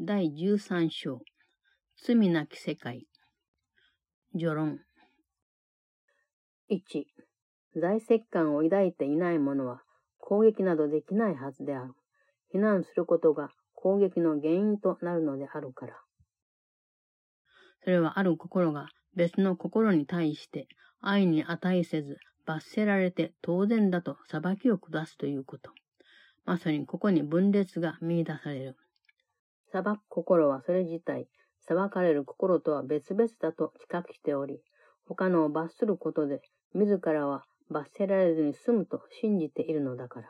第13章罪なき世界序論1在籍感を抱いていない者は攻撃などできないはずである。非難することが攻撃の原因となるのであるから。それはある心が別の心に対して愛に値せず罰せられて当然だと裁きを下すということ。まさにここに分裂が見出される。裁く心はそれ自体、裁かれる心とは別々だと知覚しており、他のを罰することで、自らは罰せられずに済むと信じているのだから。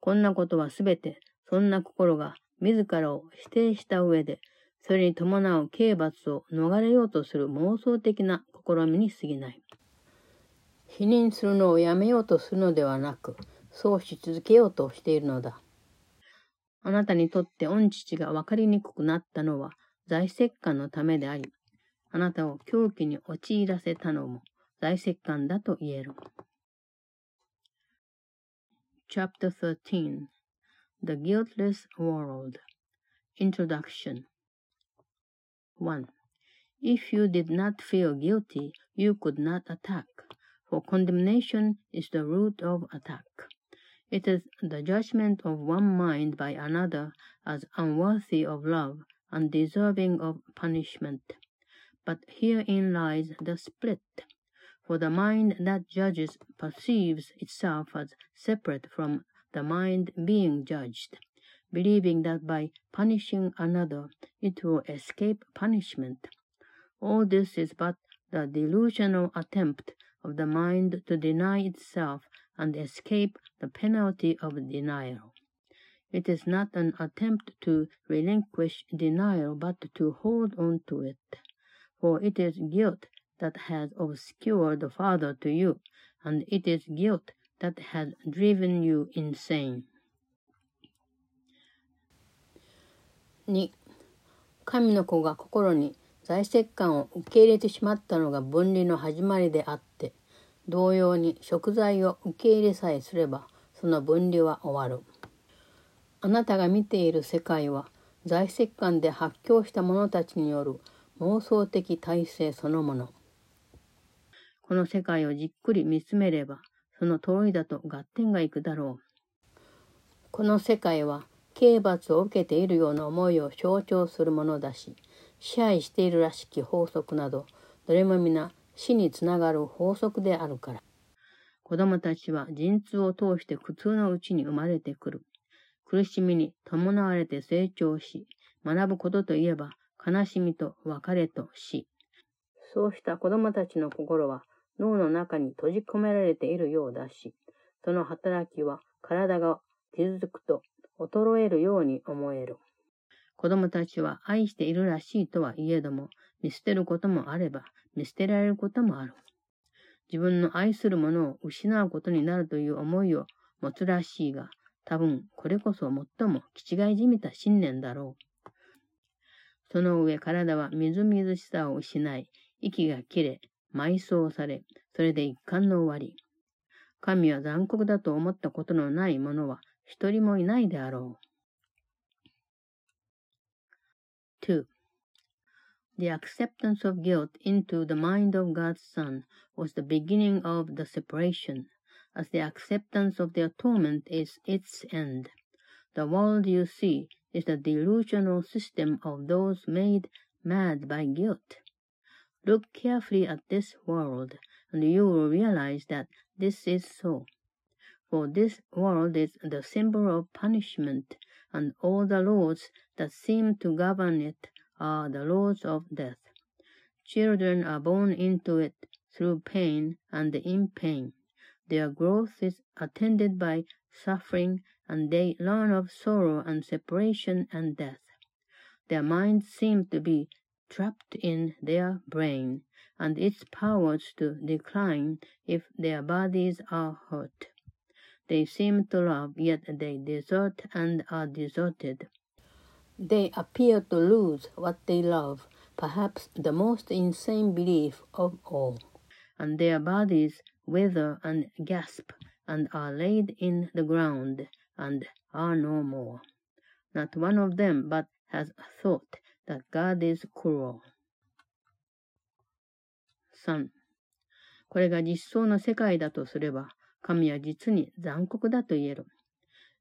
こんなことはすべて、そんな心が自らを否定した上で、それに伴う刑罰を逃れようとする妄想的な試みに過ぎない。否認するのをやめようとするのではなく、そうし続けようとしているのだ。あなたにとって御父が分かりにくくなったのは在籍感のためであり、あなたを狂気に陥らせたのも在籍感だと言える。Chapter 13 The Guiltless World Introduction 1. If you did not feel guilty, you could not attack, for condemnation is the root of attack. It is the judgment of one mind by another as unworthy of love and deserving of punishment. But herein lies the split. For the mind that judges perceives itself as separate from the mind being judged, believing that by punishing another it will escape punishment. All this is but the delusional attempt of the mind to deny itself and escape the penalty of denial. It is not an attempt to relinquish denial, but to hold on to it. For it is guilt that has obscured the Father to you, and it is guilt that has driven you insane. 2. 神の子が心に在籍感を受け入れてしまったのが分離の始まりであって、 同様に食材を受け入れさえすればその分離は終わる。あなたが見ている世界は在籍感で発狂した者たちによる妄想的体制そのもの。この世界をじっくり見つめればその通りだと合点がいくだろう。この世界は刑罰を受けているような思いを象徴するものだし、支配しているらしき法則など、どれも皆死につながる法則であるから。子供たちは陣痛を通して苦痛のうちに生まれてくる。苦しみに伴われて成長し、学ぶことといえば悲しみと別れと死。そうした子供たちの心は脳の中に閉じ込められているようだし、その働きは体が傷つくと衰えるように思える。子供たちは愛しているらしいとはいえども、見捨てることもあれば、見捨てられることもある。自分の愛するものを失うことになるという思いを持つらしいが、多分これこそ最も気違いじみた信念だろう。その上体はみずみずしさを失い、息が切れ、埋葬され、それで一貫の終わり。神は残酷だと思ったことのない者は一人もいないであろう。2. The acceptance of guilt into the mind of God's Son was the beginning of the separation, as the acceptance of the atonement is its end. The world you see is the delusional system of those made mad by guilt. Look carefully at this world, and you will realize that this is so. For this world is the symbol of punishment, and all the laws that seem to govern it are the laws of death. Children are born into it through pain and in pain. Their growth is attended by suffering, and they learn of sorrow and separation and death. Their minds seem to be trapped in their brain, and its powers to decline if their bodies are hurt. They seem to love, yet they desert and are deserted. They appear to lose what they love, perhaps the most insane belief of all, and their bodies wither and gasp and are laid in the ground and are no more. not one of them but has thought that God is cruel. 3. これが実相の世界だとすれば、神は実に残酷だと言える。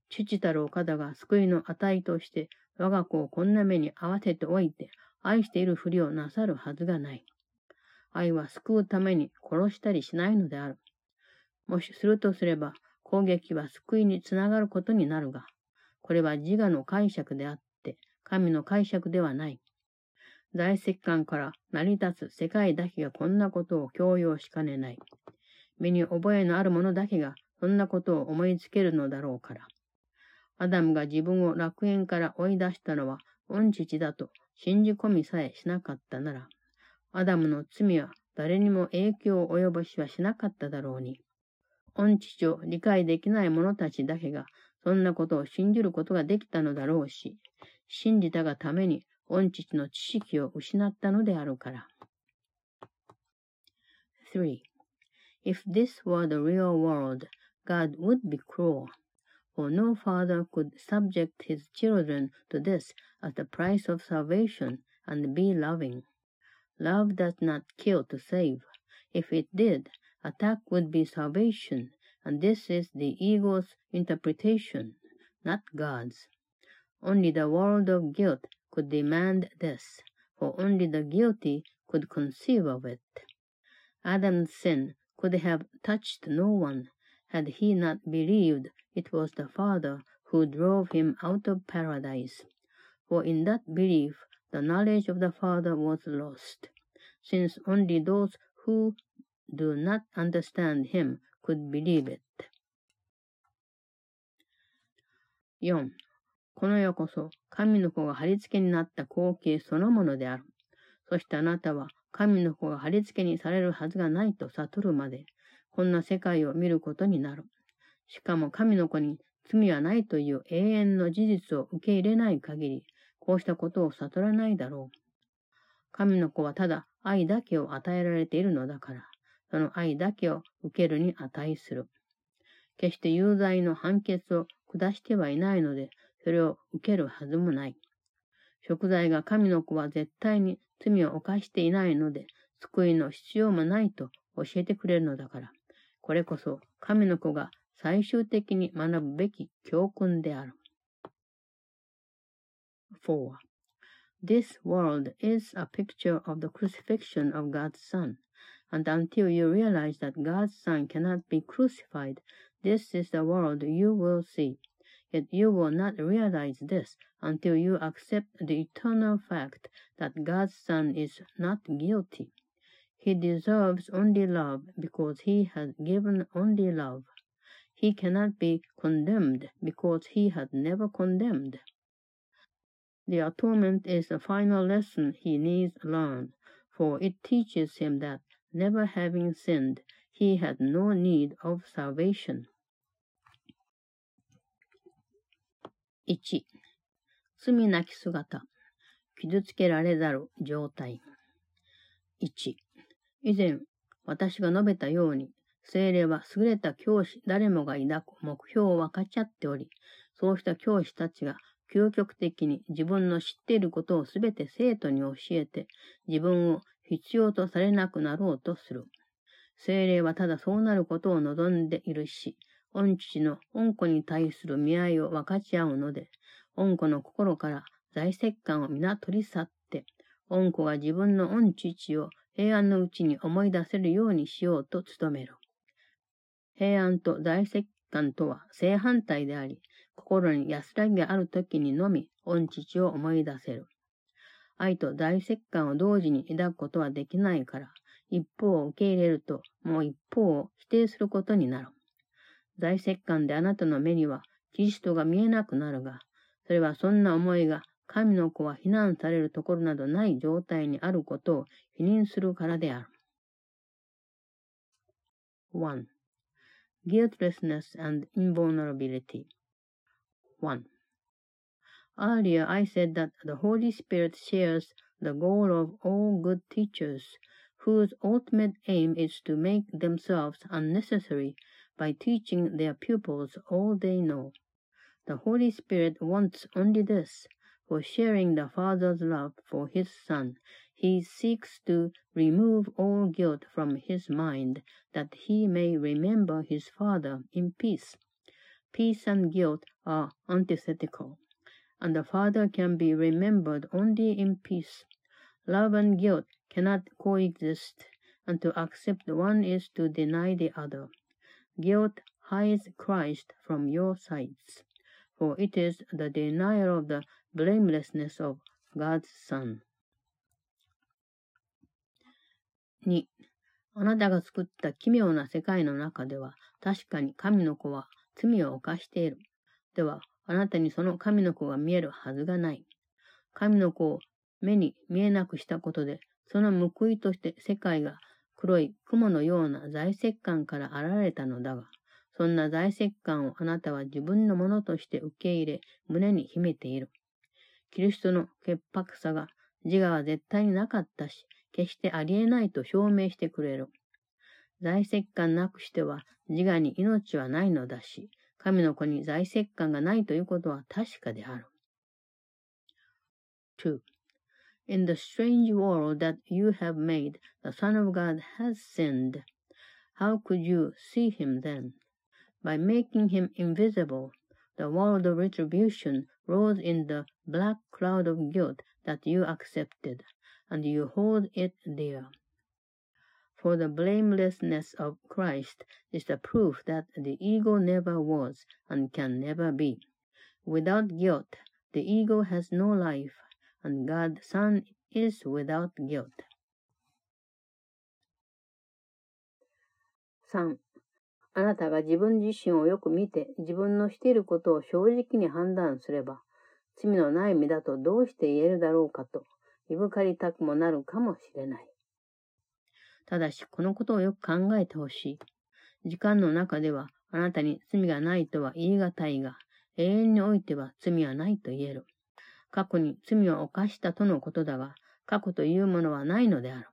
父たる岡田が救いの値として 我が子をこんな目に合わせておいて愛しているふりをなさるはずがない。愛は救うために殺したりしないのである。もしするとすれば、攻撃は救いにつながることになるが、これは自我の解釈であって、神の解釈ではない。大石棺から成り立つ世界だけがこんなことを強要しかねない。身に覚えのある者だけがそんなことを思いつけるのだろうから。アダムが自分を楽園から追い出したのは恩父だと信じ込みさえしなかったなら、アダムの罪は誰にも影響を及ぼしはしなかっただろうに。恩父を理解できない者たちだけがそんなことを信じることができたのだろうし、信じたがために恩父の知識を失ったのであるから。3. If this were the real world, God would be cruel. For no father could subject his children to this as the price of salvation and be loving. Love does not kill to save. If it did, attack would be salvation, and this is the ego's interpretation, not God's. Only the world of guilt could demand this, for only the guilty could conceive of it. Adam's sin could have touched no one had he not believed it was the Father who drove him out of paradise. For in that belief the knowledge of the Father was lost, since only those who do not understand him could believe it. 4. この世こそ神の子が貼り付けになった光景そのものである。そしてあなたは神の子が貼り付けにされるはずがないと悟るまで、こんな世界を見ることになる。しかも神の子に罪はないという永遠の事実を受け入れない限り、こうしたことを悟らないだろう。神の子はただ愛だけを与えられているのだから、その愛だけを受けるに値する。決して有罪の判決を下してはいないので、それを受けるはずもない。食材が神の子は絶対に罪を犯していないので、救いの必要もないと教えてくれるのだから。これこそ神の子が最終的に学ぶべき教訓である。4. This world is a picture of the crucifixion of God's Son, and until you realize that God's Son cannot be crucified, this is the world you will see. Yet you will not realize this until you accept the eternal fact that God's Son is not guilty. He deserves only love because he has given only love. He cannot be condemned because he has never condemned. The atonement is the final lesson he needs to learn, for it teaches him that, never having sinned, he had no need of salvation. 1. 罪なき姿、傷つけられざる状態。1. 以前、私が述べたように、 精霊は優れた教師誰もが抱く目標を分かち合っており、そうした教師たちが究極的に自分の知っていることをすべて生徒に教えて、自分を必要とされなくなろうとする。精霊はただそうなることを望んでいるし、御父の恩子に対する見合いを分かち合うので、恩子の心から在籍感を皆取り去って、恩子が自分の恩父を平安のうちに思い出せるようにしようと努める。平安と在籍感とは正反対であり、心に安らぎがある時にのみ、恩父を思い出せる。愛と在籍感を同時に抱くことはできないから、一方を受け入れると、もう一方を否定することになる。在籍感であなたの目には、キリストが見えなくなるが、それはそんな思いが神の子は非難されるところなどない状態にあることを否認するからである。1. Guiltlessness and Invulnerability 1. Earlier I said that the Holy Spirit shares the goal of all good teachers, whose ultimate aim is to make themselves unnecessary by teaching their pupils all they know. The Holy Spirit wants only this. For sharing the Father's love for his Son, he seeks to remove all guilt from his mind, that he may remember his Father in peace. Peace and guilt are antithetical, and the Father can be remembered only in peace. Love and guilt cannot coexist, and to accept one is to deny the other. Guilt hides Christ from your sights, for it is the denial of the blamelessness of God's Son. 2. あなたが作った奇妙な世界の中では、確かに神の子は罪を犯している。では、あなたにその神の子が見えるはずがない。神の子を目に見えなくしたことで、その報いとして世界が黒い雲のような財石感から現れたのだが、そんな財石感をあなたは自分のものとして受け入れ、胸に秘めている。キリストの潔白さが自我は絶対になかったし、決してありえないと証明してくれる。財石感なくしては自我に命はないのだし、神の子に財石感がないということは確かである。2. In the strange world that you have made, the Son of God has sinned. How could you see him then? By making him invisible, the world of retribution rose in the black cloud of guilt that you accepted, and you hold it there. For the blamelessness of Christ is the proof that the ego never was and can never be. Without guilt, the ego has no life, and God's Son is without guilt. 3. あなたが自分自身をよく見て自分のしていることを正直に判断すれば、罪のない身だとどうして言えるだろうかと、 いぶかりたくもなるかもしれない。ただし、このことをよく考えてほしい。時間の中では、あなたに罪がないとは言い難いが、永遠においては罪はないと言える。過去に罪を犯したとのことだが、過去というものはないのである。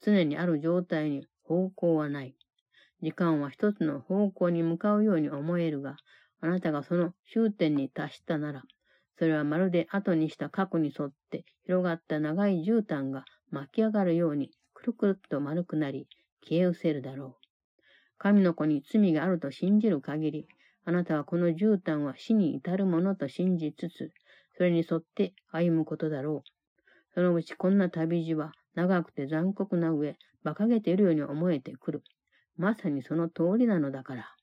常にある状態に方向はない。時間は一つの方向に向かうように思えるが、あなたがその終点に達したなら、それはまるで後にした過去に沿って広がった長い絨毯が巻き上がるようにくるくるっと丸くなり消え失せるだろう。神の子に罪があると信じる限り、あなたはこの絨毯は死に至るものと信じつつ、それに沿って歩むことだろう。そのうちこんな旅路は長くて残酷な上、馬鹿げているように思えてくる。まさにその通りなのだから。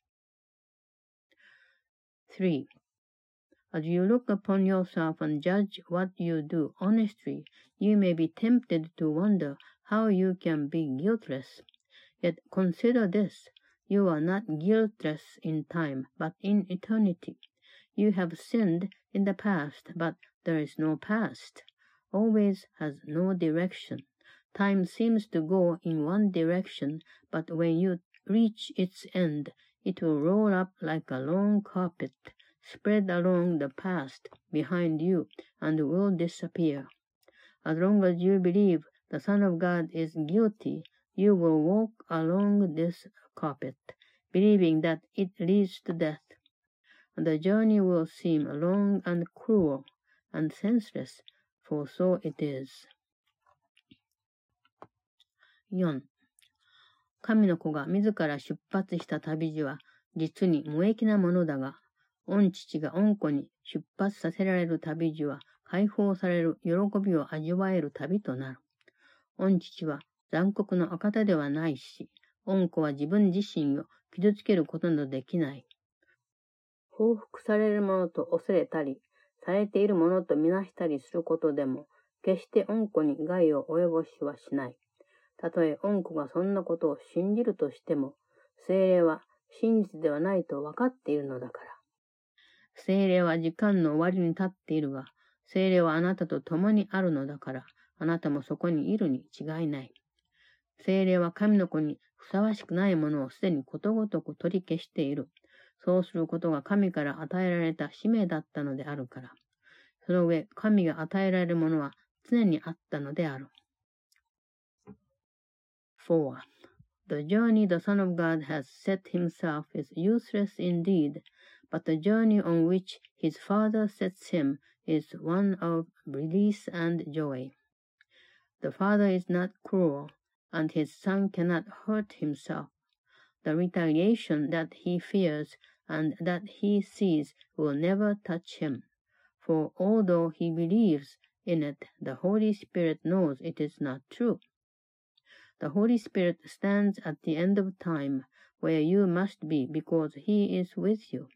3. As you look upon yourself and judge what you do honestly, you may be tempted to wonder how you can be guiltless. Yet consider this. You are not guiltless in time, but in eternity. You have sinned in the past, but there is no past. Always has no direction. Time seems to go in one direction, but when you reach its end, it will roll up like a long carpet, spread along the past behind you, and will disappear. As long as you believe the Son of God is guilty, you will walk along this carpet, believing that it leads to death. And the journey will seem long and cruel and senseless, for so it is. 4. 神の子が自ら出発した旅路は実に無益なものだが、 御父が御子に出発させられる旅路は解放される喜びを味わえる旅となる。御父は残酷のお方ではないし、御子は自分自身を傷つけることなどできない。報復されるものと恐れたり、されているものとみなしたりすることでも、決して恩子に害を及ぼしはしない。たとえ恩子がそんなことを信じるとしても、精霊は真実ではないと分かっているのだから。精霊は時間の終わりに立っているが、精霊はあなたと共にあるのだから、あなたもそこにいるに違いない。精霊は神の子にふさわしくないものをすでにことごとく取り消している。そうすることが神から与えられた使命だったのであるから。その上、神が与えられるものは常にあったのである。4. The journey the Son of God has set himself is useless indeed, but the journey on which his father sets him is one of release and joy. The father is not cruel, and his son cannot hurt himself. The retaliation that he fears and that he sees will never touch him, for although he believes in it, the Holy Spirit knows it is not true. The Holy Spirit stands at the end of time where you must be because he is with you.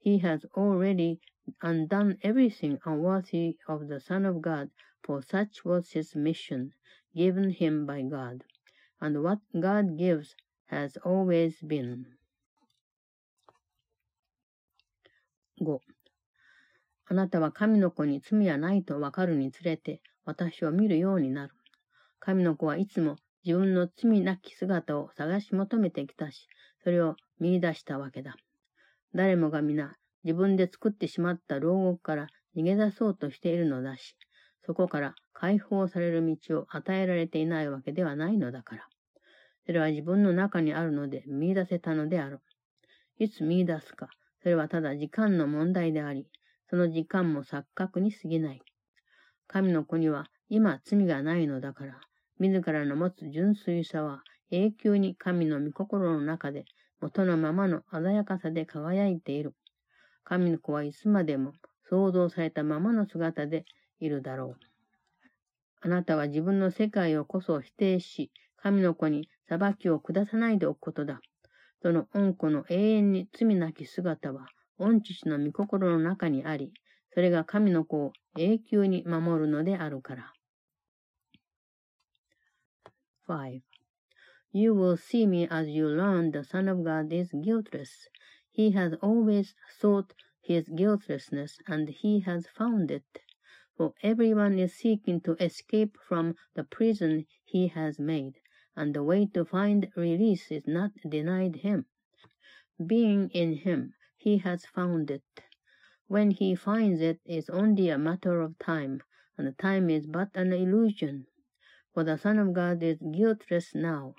He has already undone everything unworthy of the Son of God, for such was his mission, given him by God. And what God gives has always been. 5. あなたは神の子に罪はないとわかるにつれて私を見るようになる。神の子はいつも自分の罪なき姿を探し求めてきたし、それを見出したわけだ。誰もが皆自分で作ってしまった牢獄から逃げ出そうとしているのだし、そこから解放される道を与えられていないわけではないのだから。それは自分の中にあるので見出せたのである。いつ見出すか、それはただ時間の問題であり、その時間も錯覚に過ぎない。神の子には今罪がないのだから、自らの持つ純粋さは永久に神の御心の中で元のままの鮮やかさで輝いている。神の子はいつまでも創造されたままの姿でいるだろう。あなたは自分の世界をこそ否定し、神の子に裁きを下さないでおくことだ。その恩子の永遠に罪なき姿は、御父の御心の中にあり、それが神の子を永久に守るのであるから。5. You will see me as you learn the Son of God is guiltless. He has always sought his guiltlessness, and he has found it. For everyone is seeking to escape from the prison he has made, and the way to find release is not denied him. Being in him, he has found it. When he finds it is only a matter of time, and time is but an illusion. For the Son of God is guiltless now,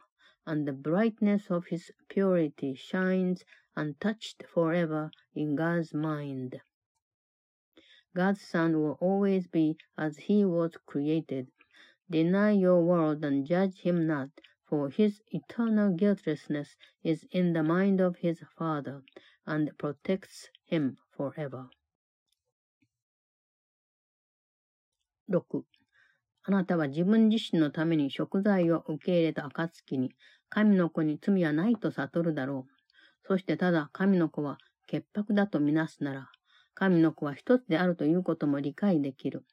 and the brightness of his purity shines untouched forever in God's mind. God's Son will always be as he was created. Deny your world and judge him not, for his eternal guiltlessness is in the mind of his Father, and protects him forever. 6. あなたは自分自身のために食材を受け入れた暁に、 神の子に罪はないと悟るだろう。そしてただ神の子は潔白だとみなすなら、神の子は一つであるということも理解できる。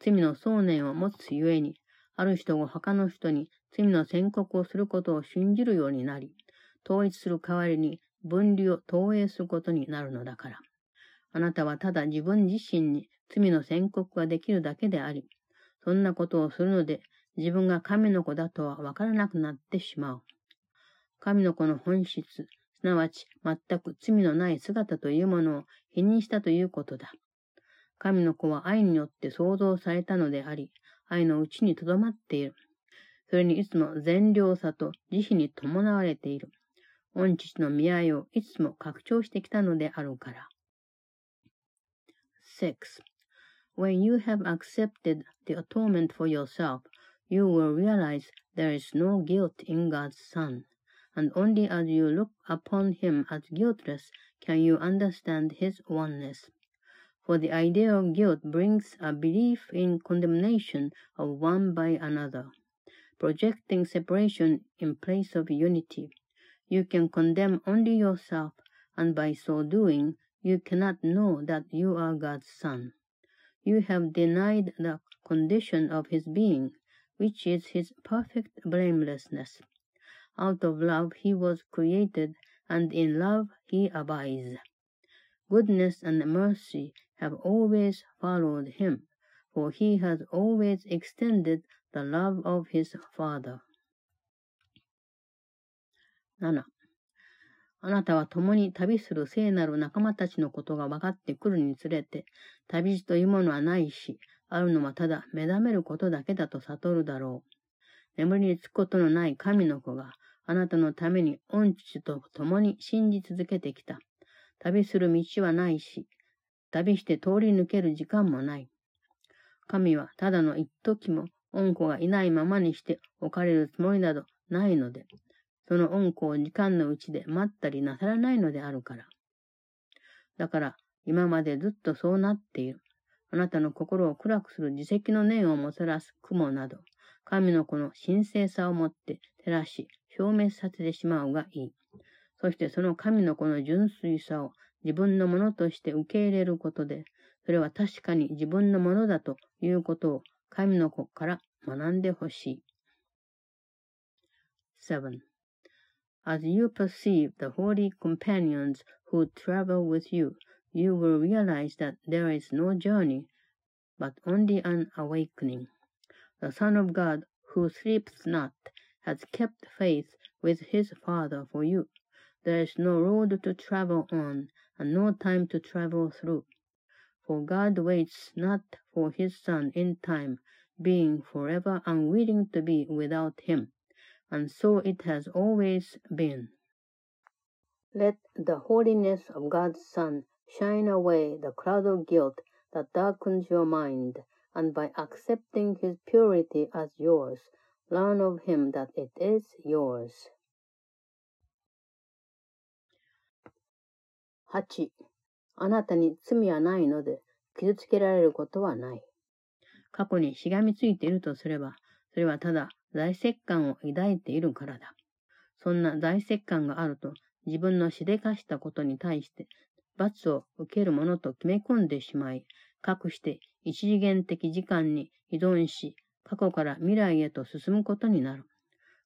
罪の想念を持つゆえに、ある人が他の人に罪の宣告をすることを信じるようになり、統一する代わりに分離を投影することになるのだから。あなたはただ自分自身に罪の宣告ができるだけであり、そんなことをするので、自分が神の子だとはわからなくなってしまう。神の子の本質、すなわち全く罪のない姿というものを否認したということだ。神の子は愛によって創造されたのであり、愛のうちにとどまっている。それにいつも善良さと慈悲に伴われている。御父の見合いをいつも拡張してきたのであるから。6. When you have accepted the atonement for yourself, you will realize there is no guilt in God's Son, and only as you look upon him as guiltless can you understand his oneness. For the idea of guilt brings a belief in condemnation of one by another, projecting separation in place of unity. You can condemn only yourself, and by so doing, you cannot know that you are God's Son. You have denied the condition of his being, which is his perfect blamelessness. Out of love he was created, and in love he abides. Goodness and mercy have always followed him, for he has always extended the love of his Father. 7. あなたは共に旅する聖なる仲間たちのことが分かってくるにつれて、旅路というものはないし、 あるのはただ目覚めることだけだと悟るだろう。眠りにつくことのない神の子があなたのために御父と共に信じ続けてきた。旅する道はないし、旅して通り抜ける時間もない。神はただの一時も恩子がいないままにして置かれるつもりなどないので、その恩子を時間のうちで待ったりなさらないのであるから。だから、今までずっとそうなっている。あなたの心を暗くする自責の念をもたらす雲など、神の子の神聖さをもって照らし、消滅させてしまうがいい。そしてその神の子の純粋さを自分のものとして受け入れることで、それは確かに自分のものだということを神の子から学んでほしい。7. As you perceive the holy companions who travel with you, you will realize that there is no journey, but only an awakening. The Son of God, who sleeps not, has kept faith with his Father for you. There is no road to travel on, and no time to travel through. For God waits not for his Son in time, being forever unwilling to be without him. And so it has always been. Let the holiness of God's Son shine away the cloud of guilt that darkens your mind, and by accepting his purity as yours, learn of him that it is yours. 8. あなたに罪はないので、傷つけられることはない。過去にしがみついているとすれば、それはただ大石感を抱いているからだ。そんな大石感があると、自分のしでかしたことに対して罰を受けるものと決め込んでしまい、かくして一次元的時間に依存し、過去から未来へと進むことになる。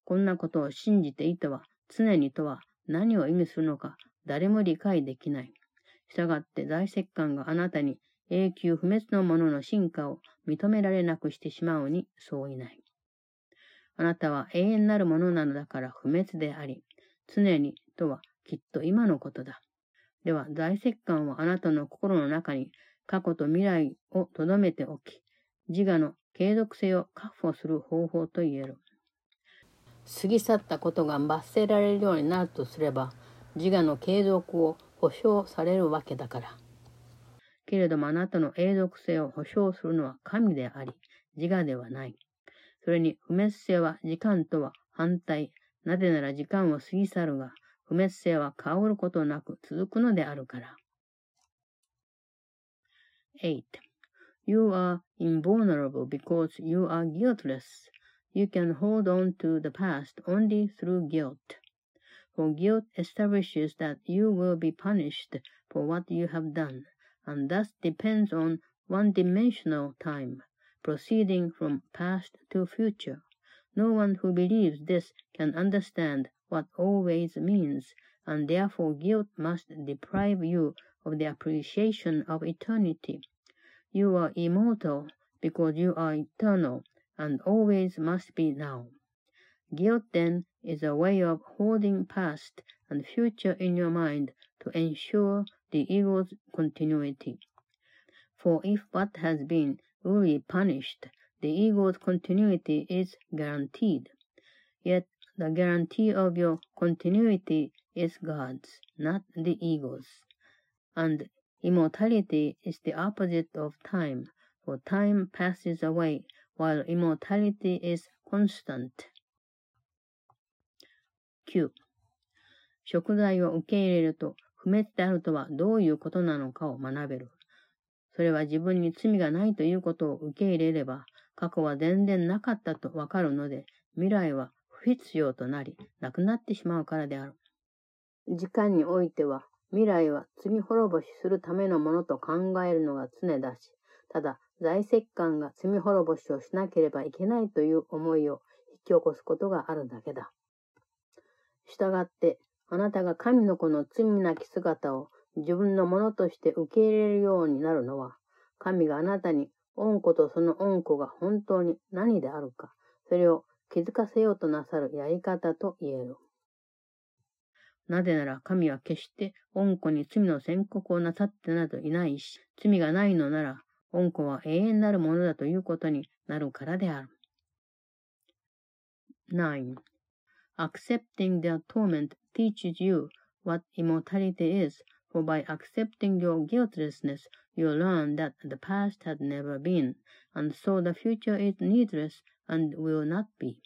こんなことを信じていては、常にとは何を意味するのか誰も理解できない。したがって大石棺があなたに永久不滅のものの進化を認められなくしてしまうにそういない。あなたは永遠なるものなのだから不滅であり、常にとはきっと今のことだ。では、大石棺はあなたの心の中に過去と未来を留めておき、自我の継続性を確保する方法と言える。過ぎ去ったことが罰せられるようになるとすれば、自我の継続を保証されるわけだから。けれどもあなたの永続性を保証するのは神であり、自我ではない。それに不滅性は時間とは反対。なぜなら時間を過ぎ去るが、不滅性は変わることなく続くのであるから。8. You are invulnerable because you are guiltless. You can hold on to the past only through guilt. For guilt establishes that you will be punished for what you have done, and thus depends on one-dimensional time, proceeding from past to future. No one who believes this can understand what always means, and therefore guilt must deprive you of the appreciation of eternity. You are immortal because you are eternal, and always must be now. Guilt, then, is a way of holding past and future in your mind to ensure the ego's continuity. For if what has been be punished, the ego's continuity is guaranteed. Yet the guarantee of your continuity is God's, not the ego's. And immortality is the opposite of time, for time passes away, while immortality is constant. 9. 食材を受け入れると不滅であるとはどういうことなのかを学べる。それは自分に罪がないということを受け入れれば、過去は全然なかったとわかるので、未来は不必要となり、なくなってしまうからである。時間においては、未来は罪滅ぼしするためのものと考えるのが常だし、ただ、在籍官が罪滅ぼしをしなければいけないという思いを引き起こすことがあるだけだ。したがって、あなたが神の子の罪なき姿を自分のものとして受け入れるようになるのは、神があなたに恩子とその恩子が本当に何であるか、それを気づかせようとなさるやり方と言える。なぜなら神は決して恩子に罪の宣告をなさってなどいないし、罪がないのなら、恩子は永遠なるものだということになるからである。9. Accepting the atonement teaches you what immortality is, For by accepting your guiltlessness, you learn that the past had never been, and so the future is needless and will not be.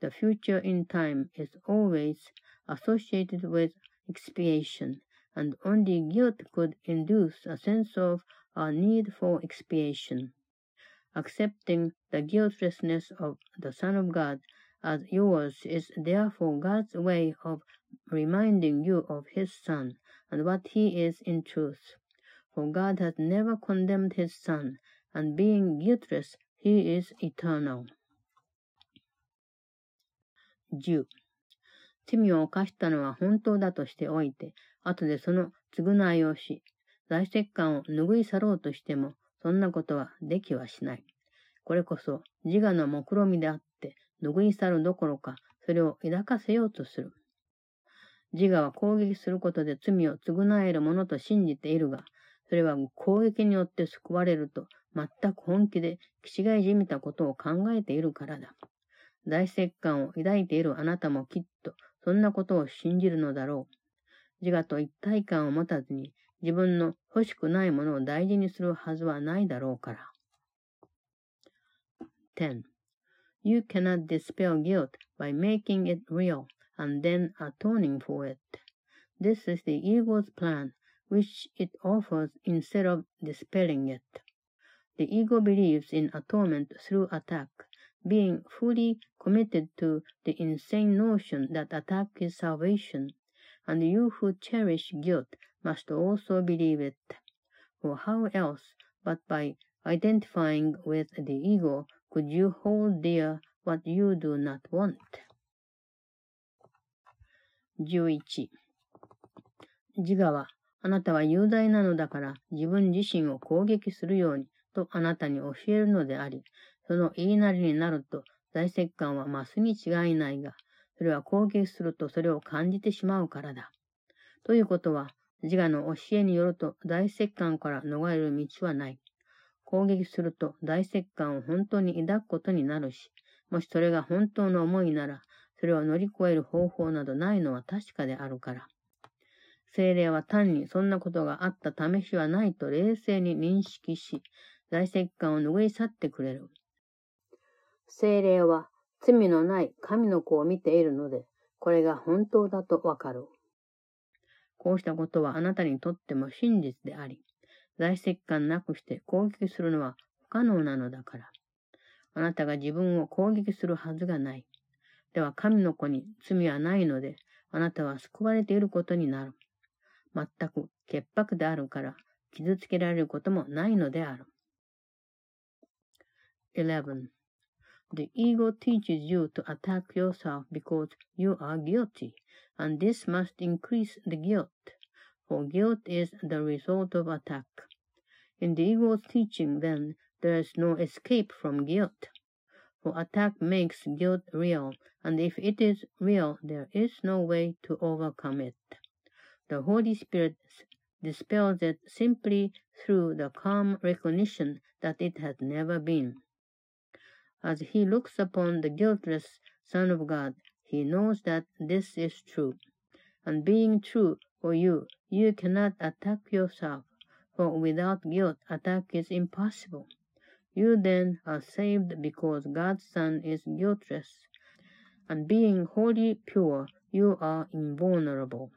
The future in time is always associated with expiation, and only guilt could induce a sense of a need for expiation. Accepting the guiltlessness of the Son of God as yours is therefore God's way of reminding you of his Son and what he is in truth. For God has never condemned his Son, and being guiltless, he is eternal. 10. 罪を犯したのは本当だとしておいて、後でその償いをし、在籍感を拭い去ろうとしても、そんなことはできはしない。これこそ自我の目論みであって、拭い去るどころか、それを抱かせようとする。自我は攻撃することで罪を償えるものと信じているが、それは攻撃によって救われると全く本気で気違いじみたことを考えているからだ。大石感を抱いているあなたもきっとそんなことを信じるのだろう。自我と一体感を持たずに自分の欲しくないものを大事にするはずはないだろうから。10. You cannot dispel guilt by making it real and then atoning for it. This is the ego's plan, which it offers instead of dispelling it. The ego believes in atonement through attack, being fully committed to the insane notion that attack is salvation, and you who cherish guilt must also believe it. For how else but by identifying with the ego could you hold dear what you do not want? 11自我は、あなたは雄大なのだから自分自身を攻撃するようにとあなたに教えるのであり、その言いなりになると在籍感は増すに違いないが、それは攻撃するとそれを感じてしまうからだ。ということは、自我の教えによると大石感から逃れる道はない。攻撃すると大石感を本当に抱くことになるし、もしそれが本当の思いなら、それを乗り越える方法などないのは確かであるから。精霊は単にそんなことがあった試しはないと冷静に認識し、在籍感を拭い去ってくれる。精霊は罪のない神の子を見ているので、これが本当だとわかる。こうしたことはあなたにとっても真実であり、在籍感なくして攻撃するのは不可能なのだから。あなたが自分を攻撃するはずがない。では神の子に罪はないので、あなたは救われていることになる。全く潔白であるから、傷つけられることもないのである。11. The ego teaches you to attack yourself because you are guilty, and this must increase the guilt, for guilt is the result of attack. In the ego's teaching, then, there is no escape from guilt. For attack makes guilt real, and if it is real, there is no way to overcome it. The Holy Spirit dispels it simply through the calm recognition that it has never been. As he looks upon the guiltless Son of God, he knows that this is true. And being true for you, you cannot attack yourself, for without guilt, attack is impossible. You then are saved because God's Son is guiltless, and being wholly pure, you are invulnerable.